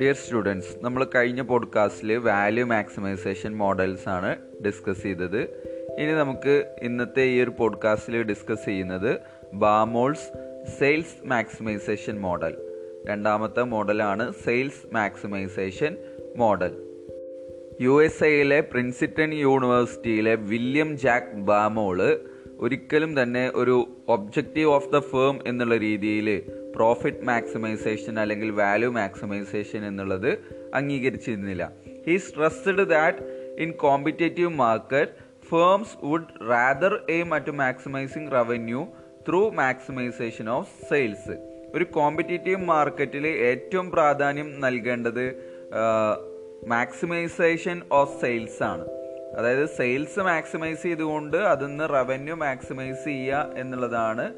Dear students നമ്മൾ കഴിഞ്ഞ പോഡ്കാസ്റ്റിൽ വാല്യൂ മാക്സിമൈസേഷൻ മോഡൽസ് ആണ് ഡിസ്കസ് ചെയ്തത്. ഇനി നമുക്ക് ഇന്നത്തെ ഈ ഒരു പോഡ്കാസ്റ്റിൽ ഡിസ്കസ് ചെയ്യുന്നത് ബാമോൾസ് സെയിൽസ് മാക്സിമൈസേഷൻ മോഡൽ രണ്ടാമത്തെ മോഡലാണ് sales maximization model U S എയിലെ പ്രിൻസിറ്റൺ യൂണിവേഴ്സിറ്റിയിലെ വില്യം ജാക്ക് ബാമോൾ ഒരിക്കലും തന്നെ ഒരു ഒബ്ജക്റ്റീവ് ഓഫ് ദ ഫേം എന്നുള്ള രീതിയിൽ പ്രോഫിറ്റ് മാക്സിമൈസേഷൻ അല്ലെങ്കിൽ വാല്യൂ മാക്സിമൈസേഷൻ എന്നുള്ളത് അംഗീകരിച്ചിരുന്നില്ല. He stressed that in competitive market firms would rather aim at maximizing revenue through maximization of sales ഒരു കോമ്പറ്റേറ്റീവ് മാർക്കറ്റിൽ ഏറ്റവും പ്രാധാന്യം നൽകേണ്ടത് മാക്സിമൈസേഷൻ ഓഫ് സെയിൽസ് ആണ്. അതായത് സെയിൽസ് മാക്സിമൈസ് ചെയ്തുകൊണ്ട് അതിൽ നിന്ന് റവന്യൂ മാക്സിമൈസ് ചെയ്യുക എന്നുള്ളതാണ്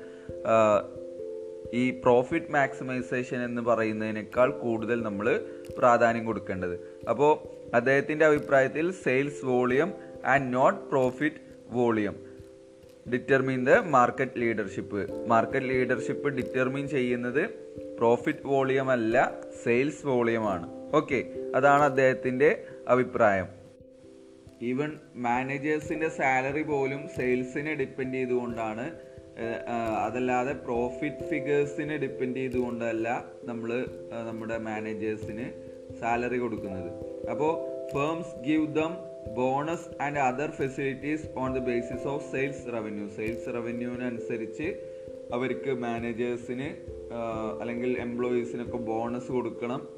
ഈ പ്രോഫിറ്റ് മാക്സിമൈസേഷൻ എന്ന് പറയുന്നതിനേക്കാൾ കൂടുതൽ നമ്മൾ പ്രാധാന്യം കൊടുക്കേണ്ടത്. അപ്പോൾ അദ്ദേഹത്തിന്റെ അഭിപ്രായത്തിൽ sales volume and not profit volume determine the market leadership market leadership determine ചെയ്യുന്നത് പ്രോഫിറ്റ് വോളിയം അല്ല സെയിൽസ് വോളിയമാണ് ഓക്കെ അതാണ് അദ്ദേഹത്തിന്റെ അഭിപ്രായം. ഈവൻ മാനേജേഴ്സിന്റെ സാലറി പോലും സെയിൽസിനെ ഡിപ്പെൻഡ് ചെയ്തുകൊണ്ടാണ് അതല്ലാതെ പ്രോഫിറ്റ് ഫിഗേഴ്സിനെ ഡിപ്പെൻഡ് ചെയ്തുകൊണ്ടല്ല നമ്മൾ നമ്മുടെ മാനേജേഴ്സിന് സാലറി കൊടുക്കുന്നത്. അപ്പോൾ firms give them bonus and other facilities on the basis of sales revenue. Sales റവന്യൂവിനനുസരിച്ച് അവർക്ക് മാനേജേഴ്സിന് അല്ലെങ്കിൽ എംപ്ലോയീസിനൊക്കെ ബോണസ് കൊടുക്കണം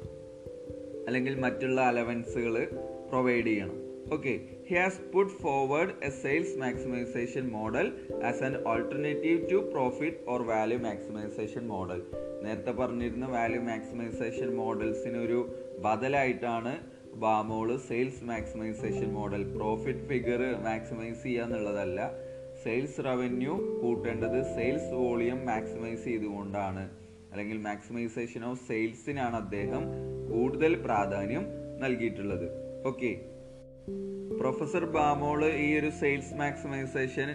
അല്ലെങ്കിൽ മറ്റുള്ള അലവൻസുകൾ പ്രൊവൈഡ് ചെയ്യണം. Okay he has put forward a sales maximisation model as an alternative to profit or value maximisation model നേരത്തെ പറഞ്ഞിരുന്ന വാല്യൂ മാക്സിമൈസേഷൻ മോഡൽസിനൊരു ബദലായിട്ടാണ് Baumol sales maximisation model profit figure maximise ചെയ്യുക എന്നുള്ളതല്ല. സെയിൽസ് റവന്യൂ കൂട്ടേണ്ടത് സെയിൽസ് വോളിയം മാക്സിമൈസ് ചെയ്തുകൊണ്ടാണ്. അല്ലെങ്കിൽ maximisation of സെയിൽസിനാണ് അദ്ദേഹം കൂടുതൽ പ്രാധാന്യം നൽകിയിട്ടുള്ളത്. ഓക്കെ പ്രൊഫസർ ബാമോൾ ഈ ഒരു സെയിൽസ് മാക്സിമൈസേഷൻ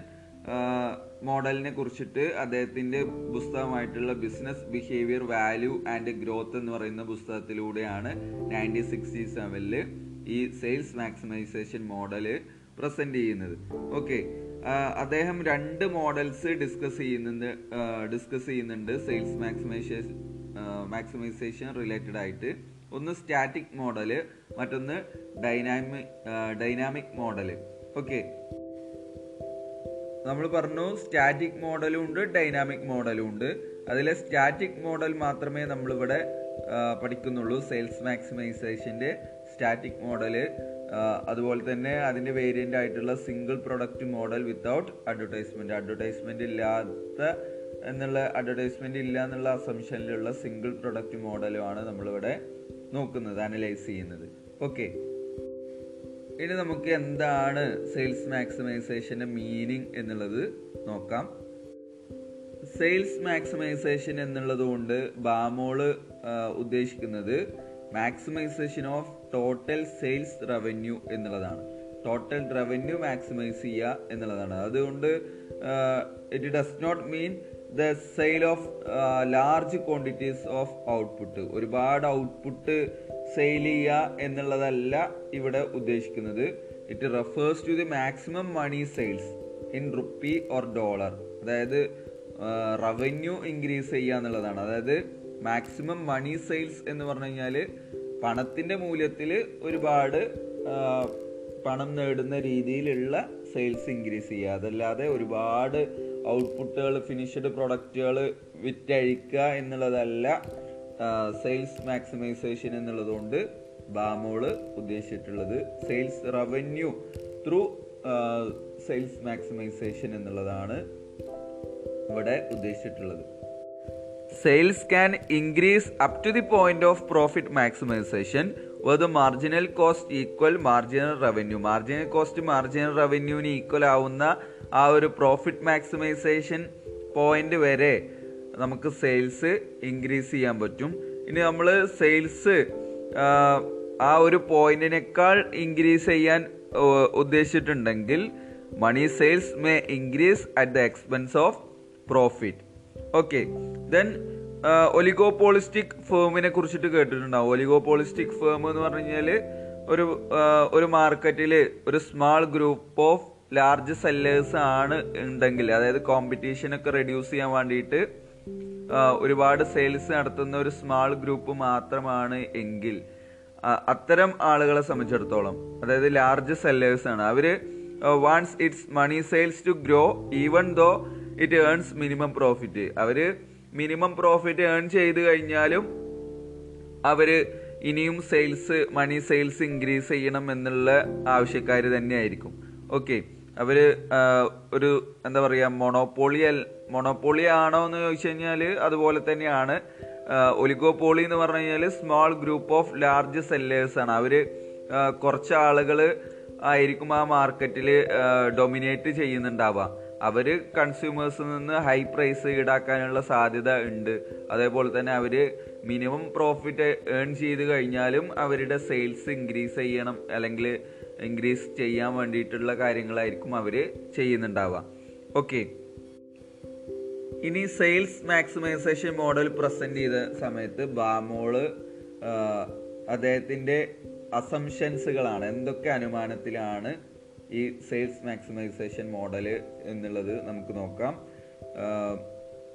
മോഡലിനെ കുറിച്ചിട്ട് അദ്ദേഹത്തിന്റെ പുസ്തകമായിട്ടുള്ള business behaviour value and growth എന്ന് പറയുന്ന പുസ്തകത്തിലൂടെയാണ് നയന്റീൻ സിക്സ്റ്റി സെവനിൽ ഈ സെയിൽസ് മാക്സിമൈസേഷൻ മോഡൽ പ്രസന്റ് ചെയ്യുന്നത്. ഓക്കെ അദ്ദേഹം രണ്ട് മോഡൽസ് ഡിസ്കസ് ചെയ്യുന്നുണ്ട് ഡിസ്കസ് ചെയ്യുന്നുണ്ട് സെയിൽസ് മാക്സിമൈസേഷൻ മാക്സിമൈസേഷൻ റിലേറ്റഡ് ആയിട്ട്. ഒന്ന് സ്റ്റാറ്റിക് മോഡൽ മറ്റൊന്ന് ഡൈനാമിക് ഡൈനാമിക് മോഡൽ. ഓക്കെ. നമ്മൾ പറഞ്ഞു സ്റ്റാറ്റിക് മോഡലും ഉണ്ട് ഡൈനാമിക് മോഡലും ഉണ്ട്. അതിലെ സ്റ്റാറ്റിക് മോഡൽ മാത്രമേ നമ്മളിവിടെ പഠിക്കുന്നുള്ളൂ. സെയിൽസ് മാക്സിമൈസേഷന്റെ സ്റ്റാറ്റിക് മോഡൽ അതുപോലെ തന്നെ അതിന്റെ വേരിയന്റ് ആയിട്ടുള്ള single product model without advertisement advertisement ഇല്ലാത്ത എന്നുള്ള അഡ്വർടൈസ്മെന്റ് ഇല്ല എന്നുള്ള അസംഷനിലുള്ള സിംഗിൾ പ്രൊഡക്റ്റ് മോഡലുമാണ് നമ്മളിവിടെ നോക്കുന്നത് അനലൈസ് ചെയ്യുന്നത്. ഓക്കെ ഇനി നമുക്ക് എന്താണ് സെയിൽസ് മാക്സിമൈസേഷന്റെ മീനിങ് എന്നുള്ളത് നോക്കാം. സെയിൽസ് മാക്സിമൈസേഷൻ എന്നുള്ളത് കൊണ്ട് ബാമോൾ ഉദ്ദേശിക്കുന്നത് maximisation of total sales revenue എന്നുള്ളതാണ്. ടോട്ടൽ റവന്യൂ മാക്സിമൈസ് ചെയ്യുക എന്നുള്ളതാണ്. അതുകൊണ്ട് it does not mean the sale of large quantities of output ഒരുപാട് ഔട്ട്പുട്ട് സെയിൽ ചെയ്യുക എന്നുള്ളതല്ല ഇവിടെ ഉദ്ദേശിക്കുന്നത്. It refers to the maximum money sales in rupee or dollar അതായത് റവന്യൂ ഇൻക്രീസ് ചെയ്യുക എന്നുള്ളതാണ്. അതായത് മാക്സിമം മണി സെയിൽസ് എന്ന് പറഞ്ഞു കഴിഞ്ഞാൽ പണത്തിന്റെ മൂല്യത്തിൽ ഒരുപാട് പണം നേടുന്ന രീതിയിലുള്ള സെയിൽസ് ഇൻക്രീസ് ചെയ്യുക. അതല്ലാതെ ഒരുപാട് ഔട്ട്പുട്ടുകൾ ഫിനിഷ്ഡ് പ്രൊഡക്റ്റുകൾ വിറ്റഴിക്കുക എന്നുള്ളതല്ല സെയിൽസ് മാക്സിമൈസേഷൻ എന്നുള്ളതുകൊണ്ട് Baumol ഉദ്ദേശിച്ചിട്ടുള്ളത് sales revenue through sales maximisation എന്നുള്ളതാണ് ഇവിടെ ഉദ്ദേശിച്ചിട്ടുള്ളത്. Sales can increase up to the point of profit maximisation where marginal cost equal marginal revenue marginal cost marginal റവന്യൂവിന് equal ആവുന്ന ആ ഒരു പ്രോഫിറ്റ് മാക്സിമൈസേഷൻ പോയിന്റ് വരെ നമുക്ക് sales increase ചെയ്യാൻ പറ്റും. ഇനി നമ്മൾ സെയിൽസ് ആ ഒരു പോയിന്റിനേക്കാൾ ഇൻക്രീസ് ചെയ്യാൻ ഉദ്ദേശിച്ചിട്ടുണ്ടെങ്കിൽ money sales may increase at the expense of profit okay then oligopolistic ഫേമിനെ കുറിച്ചിട്ട് കേട്ടിട്ടുണ്ടാവും. ഒലിഗോപോളിസ്റ്റിക് ഫേം എന്ന് പറഞ്ഞു കഴിഞ്ഞാൽ ഒരു ഒരു മാർക്കറ്റിൽ ഒരു small group of large sellers ആണ് ഉണ്ടെങ്കിൽ അതായത് കോമ്പറ്റീഷൻ ഒക്കെ റെഡ്യൂസ് ചെയ്യാൻ വേണ്ടിയിട്ട് ഒരുപാട് സെയിൽസ് നടത്തുന്ന ഒരു സ്മാൾ ഗ്രൂപ്പ് മാത്രമാണ് എങ്കിൽ അത്തരം ആളുകളെ സംബന്ധിച്ചിടത്തോളം അതായത് ലാർജ് സെല്ലേഴ്സ് ആണ്. അവർ wants its money sales to grow even though it earns minimum profit our minimum profit earn ചെയ്ത് കഴിഞ്ഞാലും അവർ ഇനിയും സെയിൽസ് മണി സെയിൽസ് ഇൻക്രീസ് ചെയ്യണം എന്നുള്ള ആവശ്യക്കാർ തന്നെയായിരിക്കും. ഓക്കെ. അവർ ഒരു എന്താ പറയാ മൊണോപോളിയൽ മൊണോപോളി ആണോ എന്ന് ചോദിച്ചു കഴിഞ്ഞാൽ അതുപോലെ തന്നെയാണ്. ഒലിഗോപോളി എന്ന് പറഞ്ഞു കഴിഞ്ഞാൽ small group of large sellers ആണ്. അവർ കുറച്ച് ആളുകൾ ആയിരിക്കും ആ മാർക്കറ്റിൽ ഡൊമിനേറ്റ് ചെയ്യുന്നുണ്ടാവുക. അവർ കൺസ്യൂമേഴ്സിൽ നിന്ന് ഹൈ പ്രൈസ് ഈടാക്കാനുള്ള സാധ്യത ഉണ്ട്. അതേപോലെ തന്നെ അവർ മിനിമം പ്രോഫിറ്റ് ഏൺ ചെയ്ത് കഴിഞ്ഞാലും അവരുടെ സെയിൽസ് ഇൻക്രീസ് ചെയ്യണം. അല്ലെങ്കിൽ ഇൻക്രീസ് ചെയ്യാൻ വേണ്ടിയിട്ടുള്ള കാര്യങ്ങളായിരിക്കും അവർ ചെയ്യുന്നുണ്ടാവുക. ഓക്കെ ഇനി സെയിൽസ് മാക്സിമൈസേഷൻ മോഡൽ പ്രസന്റ് ചെയ്ത സമയത്ത് ബാമോൾ അദ്ദേഹത്തിന്റെ അസംഷൻസുകളാണ് എന്തൊക്കെ അനുമാനത്തിലാണ് ഈ സെയിൽസ് മാക്സിമൈസേഷൻ മോഡൽ എന്നുള്ളത് നമുക്ക് നോക്കാം.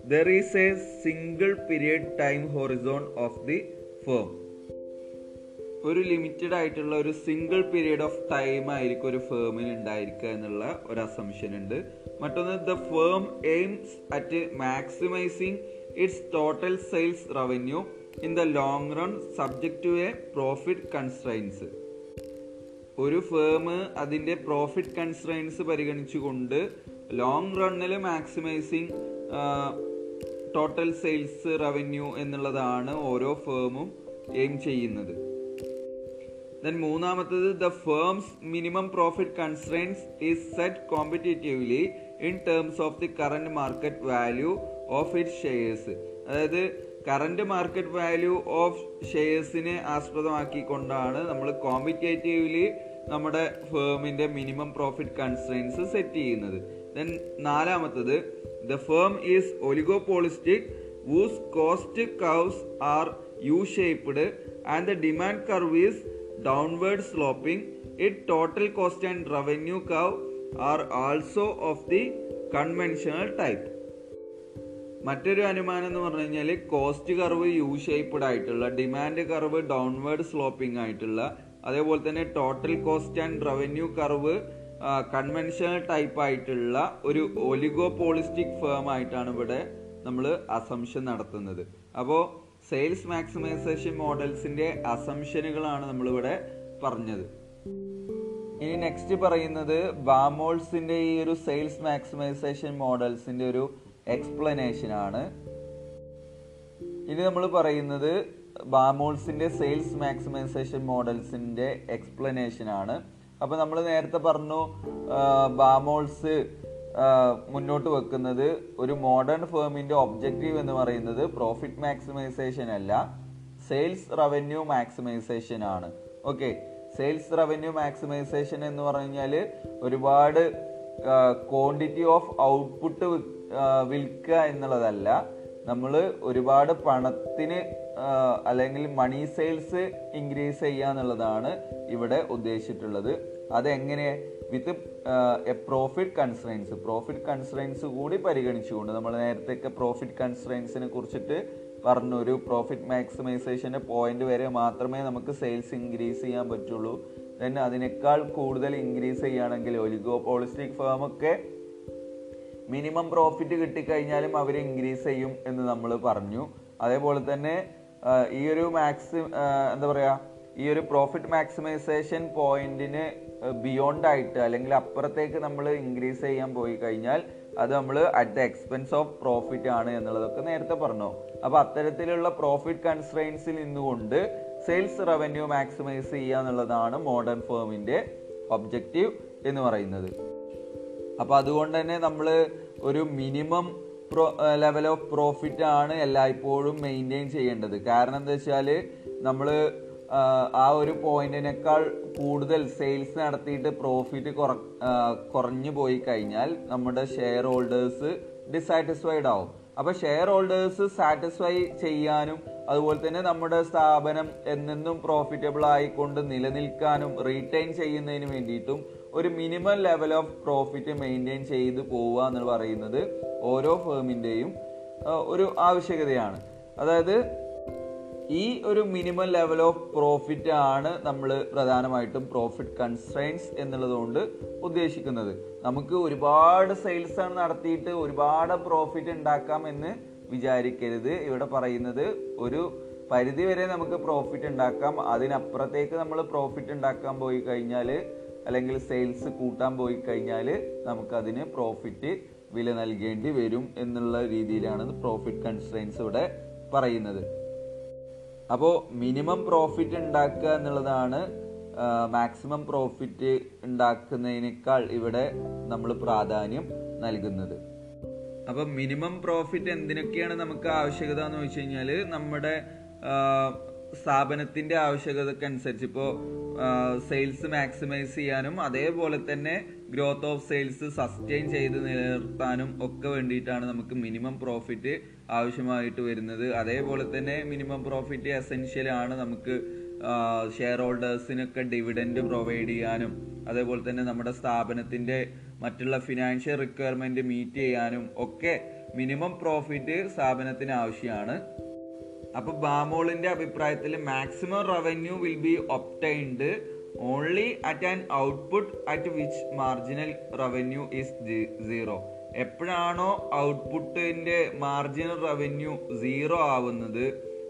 There is a single period time horizon of the firm ഒരു ലിമിറ്റഡ് ആയിട്ടുള്ള ഒരു സിംഗിൾ പീരീഡ് ഓഫ് ടൈം ആയിരിക്കും ഒരു ഫേമിന് ഉണ്ടായിരിക്കുക എന്നുള്ള ഒരു അസംഷൻ ഉണ്ട്. മറ്റൊന്ന് the firm aims at maximising its total sales revenue in the long run subject to a profit constraints ഒരു ഫേം അതിന്റെ പ്രോഫിറ്റ് കൺസ്ട്രൈൻസ് പരിഗണിച്ചുകൊണ്ട് ലോങ് റണ്ണിൽ മാക്സിമൈസിങ് ടോട്ടൽ സെയിൽസ് റവന്യൂ എന്നുള്ളതാണ് ഓരോ ഫേമും എയിം ചെയ്യുന്നത്. ദെൻ മൂന്നാമത്തത് the firms minimum profit constraints is set competitively in terms of the current market value of it shares അതായത് കറന്റ് മാർക്കറ്റ് വാല്യൂ ഓഫ് ഷെയർസിനെ ആസ്പദമാക്കിക്കൊണ്ടാണ് നമ്മൾ കോമ്പറ്റേറ്റീവ്ലി നമ്മുടെ ഫേമിന്റെ മിനിമം പ്രോഫിറ്റ് കൺസ്ട്രെയിൻസ് സെറ്റ് ചെയ്യുന്നത്. ദെൻ നാലാമത്തത് the firm is oligopolistic whose cost curves are U shaped and the demand curve is downward sloping. Its total cost and revenue curve are also of the conventional type. മറ്റൊരു അനുമാനം എന്ന് പറഞ്ഞു കഴിഞ്ഞാൽ cost curve U shaped ആയിട്ടുള്ള demand curve downward sloping ആയിട്ടുള്ള അതേപോലെ തന്നെ total cost and revenue curve conventional type ആയിട്ടുള്ള ഒരു ഒലിഗോപോളിസ്റ്റിക് ഫേം ആയിട്ടാണ് ഇവിടെ നമ്മൾ അസംഷൻ നടത്തുന്നത് അപ്പോൾ സെയിൽസ് മാക്സിമൈസേഷൻ മോഡൽസിന്റെ അസംഷനുകളാണ് നമ്മളിവിടെ പറഞ്ഞത്. ഇനി നെക്സ്റ്റ് പറയുന്നത് ബാമോൾസിന്റെ ഈ ഒരു സെയിൽസ് മാക്സിമൈസേഷൻ മോഡൽസിന്റെ ഒരു എക്സ്പ്ലനേഷൻ ആണ്. ഇനി നമ്മൾ പറയുന്നത് ബാമോൾസിന്റെ സെയിൽസ് മാക്സിമൈസേഷൻ മോഡൽസിന്റെ എക്സ്പ്ലനേഷൻ ആണ്. അപ്പൊ നമ്മൾ നേരത്തെ പറഞ്ഞു ബാമോൾസ് മുന്നോട്ട് വെക്കുന്നത് ഒരു മോഡേൺ ഫേമിന്റെ ഒബ്ജക്റ്റീവ് എന്ന് പറയുന്നത് പ്രോഫിറ്റ് മാക്സിമൈസേഷൻ അല്ല സെയിൽസ് റവന്യൂ മാക്സിമൈസേഷൻ ആണ്. ഓക്കെ സെയിൽസ് റവന്യൂ മാക്സിമൈസേഷൻ എന്ന് പറഞ്ഞാൽ ഒരുപാട് ക്വാണ്ടിറ്റി ഓഫ് ഔട്ട്പുട്ട് വിൽക്കുക എന്നുള്ളതല്ല. നമ്മൾ ഒരുപാട് പണത്തിന് അല്ലെങ്കിൽ മണി സെയിൽസ് ഇൻക്രീസ് ചെയ്യുക എന്നുള്ളതാണ് ഇവിടെ ഉദ്ദേശിച്ചിട്ടുള്ളത്. അതെങ്ങനെ? With a profit constraints profit constraints കൂടി പരിഗണിച്ചുകൊണ്ട് നമ്മൾ നേരത്തെ പ്രോഫിറ്റ് കൺസ്ട്രെയിൻസിനെ കുറിച്ചിട്ട് പറഞ്ഞു ഒരു പ്രോഫിറ്റ് മാക്സിമൈസേഷന്റെ പോയിന്റ് വരെ മാത്രമേ നമുക്ക് സെയിൽസ് ഇൻക്രീസ് ചെയ്യാൻ പറ്റുള്ളൂ. ദെൻ അതിനേക്കാൾ കൂടുതൽ ഇൻക്രീസ് ചെയ്യുകയാണെങ്കിൽ ഒലിഗോപോളിസ്റ്റിക് പോളിസ്റ്റിക് ഒക്കെ മിനിമം പ്രോഫിറ്റ് കിട്ടിക്കഴിഞ്ഞാലും അവർ ഇൻക്രീസ് ചെയ്യും എന്ന് നമ്മൾ പറഞ്ഞു. അതേപോലെ തന്നെ ഈ ഒരു മാക്സി എന്താ പറയുക ഈ ഒരു പ്രോഫിറ്റ് മാക്സിമൈസേഷൻ പോയിന്റിന് ബിയോണ്ട് ആയിട്ട് അല്ലെങ്കിൽ അപ്പുറത്തേക്ക് നമ്മൾ ഇൻക്രീസ് ചെയ്യാൻ പോയി കഴിഞ്ഞാൽ അത് നമ്മൾ at the expense of profit ആണ് എന്നുള്ളതൊക്കെ നേരത്തെ പറഞ്ഞു. അപ്പോൾ അത്തരത്തിലുള്ള പ്രോഫിറ്റ് കൺസ്ട്രെയിൻസിൽ നിന്നുകൊണ്ട് സെയിൽസ് റവന്യൂ മാക്സിമൈസ് ചെയ്യുക എന്നുള്ളതാണ് മോഡേൺ ഫേമിന്റെ ഒബ്ജക്റ്റീവ് എന്ന് പറയുന്നത്. അപ്പോൾ അതുകൊണ്ട് തന്നെ നമ്മൾ ഒരു minimum pro level of profit ആണ് എല്ലായ്പ്പോഴും മെയിന്റെയിൻ ചെയ്യേണ്ടത്. കാരണം എന്താ വെച്ചാൽ നമ്മൾ ആ ഒരു പോയിന്റിനേക്കാൾ കൂടുതൽ സെയിൽസ് നടത്തിയിട്ട് പ്രോഫിറ്റ് കുറ കുറഞ്ഞു പോയി കഴിഞ്ഞാൽ നമ്മുടെ ഷെയർ ഹോൾഡേഴ്സ് ഡിസാറ്റിസ്ഫൈഡ് ആവും. അപ്പോൾ ഷെയർ ഹോൾഡേഴ്സ് സാറ്റിസ്ഫൈ ചെയ്യാനും അതുപോലെ തന്നെ നമ്മുടെ സ്ഥാപനം എന്നെന്നും പ്രോഫിറ്റബിൾ ആയിക്കൊണ്ട് നിലനിൽക്കാനും റീറ്റെയിൻ ചെയ്യുന്നതിന് വേണ്ടിയിട്ടും ഒരു minimum level of profit maintain ചെയ്ത് പോവുക എന്ന് പറയുന്നത് ഓരോ ഫേമിന്റെയും ഒരു ആവശ്യകതയാണ്. അതായത് ഈ ഒരു മിനിമം ലെവൽ ഓഫ് പ്രോഫിറ്റ് ആണ് നമ്മൾ പ്രധാനമായിട്ടും പ്രോഫിറ്റ് കൺസ്ട്രെയിൻസ് എന്നുള്ളതുകൊണ്ട് ഉദ്ദേശിക്കുന്നത്. നമുക്ക് ഒരുപാട് സെയിൽസ് ആണ് നടത്തിയിട്ട് ഒരുപാട് പ്രോഫിറ്റ് ഉണ്ടാക്കാം എന്ന് വിചാരിക്കരുത്. ഇവിടെ പറയുന്നത് ഒരു പരിധി വരെ നമുക്ക് പ്രോഫിറ്റ് ഉണ്ടാക്കാം. അതിനപ്പുറത്തേക്ക് നമ്മൾ പ്രോഫിറ്റ് ഉണ്ടാക്കാൻ പോയി കഴിഞ്ഞാൽ അല്ലെങ്കിൽ സെയിൽസ് കൂട്ടാൻ പോയി കഴിഞ്ഞാൽ നമുക്കതിന് പ്രോഫിറ്റ് വില നൽകേണ്ടി വരും എന്നുള്ള രീതിയിലാണ് പ്രോഫിറ്റ് കൺസ്ട്രെയിൻസ് ഇവിടെ പറയുന്നത്. അപ്പോൾ മിനിമം പ്രോഫിറ്റ് ഉണ്ടാക്കുക എന്നുള്ളതാണ് മാക്സിമം പ്രോഫിറ്റ് ഉണ്ടാക്കുന്നതിനേക്കാൾ ഇവിടെ നമ്മൾ പ്രാധാന്യം നൽകുന്നത്. അപ്പം മിനിമം പ്രോഫിറ്റ് എന്തിനൊക്കെയാണ് നമുക്ക് ആവശ്യകത എന്ന് വെച്ച് കഴിഞ്ഞാൽ നമ്മുടെ സ്ഥാപനത്തിന്റെ ആവശ്യകതക്കനുസരിച്ച് ഇപ്പോ സെയിൽസ് മാക്സിമൈസ് ചെയ്യാനും അതേപോലെ തന്നെ ഗ്രോത്ത് ഓഫ് സെയിൽസ് സസ്റ്റെയിൻ ചെയ്ത് നിലനിർത്താനും ഒക്കെ വേണ്ടിയിട്ടാണ് നമുക്ക് മിനിമം പ്രോഫിറ്റ് ആവശ്യമായിട്ട് വരുന്നത്. അതേപോലെ തന്നെ മിനിമം പ്രോഫിറ്റ് എസെൻഷ്യൽ ആണ് നമുക്ക് ഷെയർ ഹോൾഡേഴ്സിനൊക്കെ ഡിവിഡൻഡ് പ്രൊവൈഡ് ചെയ്യാനും അതേപോലെ തന്നെ നമ്മുടെ സ്ഥാപനത്തിന്റെ മറ്റുള്ള ഫിനാൻഷ്യൽ റിക്വയർമെന്റ് മീറ്റ് ചെയ്യാനും ഒക്കെ മിനിമം പ്രോഫിറ്റ് സ്ഥാപനത്തിന് ആവശ്യമാണ്. അപ്പൊ ബാമോളിന്റെ അഭിപ്രായത്തിൽ maximum revenue will be obtained only at an output at which marginal revenue is zero എപ്പോഴാണോ ഔട്ട്പുട്ടിന്റെ മാർജിനൽ റവന്യൂ സീറോ ആവുന്നത്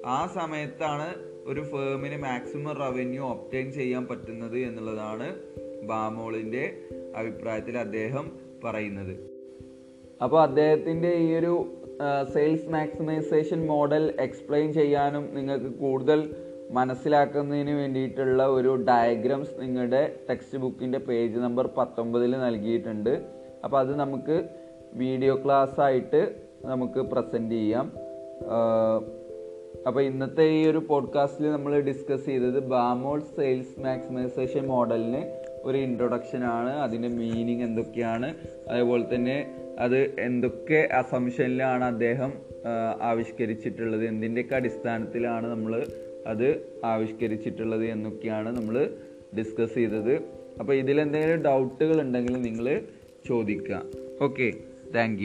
ആ സമയത്താണ് ഒരു ഫേമിന് മാക്സിമം റവന്യൂ ഒപ്റ്റൈൻ ചെയ്യാൻ പറ്റുന്നത് എന്നുള്ളതാണ് ബാമോളിന്റെ അഭിപ്രായത്തിൽ അദ്ദേഹം പറയുന്നത്. അപ്പോൾ അദ്ദേഹത്തിന്റെ ഈ ഒരു സെയിൽസ് മാക്സിമൈസേഷൻ മോഡൽ എക്സ്പ്ലെയിൻ ചെയ്യാനും നിങ്ങൾക്ക് കൂടുതൽ മനസ്സിലാക്കുന്നതിന് വേണ്ടിയിട്ടുള്ള ഒരു ഡയഗ്രംസ് നിങ്ങളുടെ ടെക്സ്റ്റ് ബുക്കിന്റെ പേജ് നമ്പർ പത്തൊമ്പതിൽ നൽകിയിട്ടുണ്ട്. അപ്പോൾ അത് നമുക്ക് വീഡിയോ ക്ലാസ് ആയിട്ട് നമുക്ക് പ്രസന്റ് ചെയ്യാം. അപ്പോൾ ഇന്നത്തെ ഈ ഒരു പോഡ്കാസ്റ്റിൽ നമ്മൾ ഡിസ്കസ് ചെയ്തത് ബാമോൾ സെയിൽസ് മാക്സിമൈസേഷൻ മോഡലിന് ഒരു ഇൻട്രൊഡക്ഷനാണ് അതിന്റെ മീനിങ് എന്തൊക്കെയാണ്? അതേപോലെ തന്നെ അത് എന്തൊക്കെ അസംഷനിലാണ് അദ്ദേഹം ആവിഷ്കരിച്ചിട്ടുള്ളത് എന്തിന്റെയൊക്കെ അടിസ്ഥാനത്തിലാണ് നമ്മൾ അത് ആവിഷ്കരിച്ചിട്ടുള്ളത് എന്നൊക്കെയാണ് നമ്മൾ ഡിസ്കസ് ചെയ്തത്. അപ്പോൾ ഇതിലെന്തെങ്കിലും ഡൗട്ടുകൾ ഉണ്ടെങ്കിൽ നിങ്ങൾ ചോദിക്കുക. Okay thank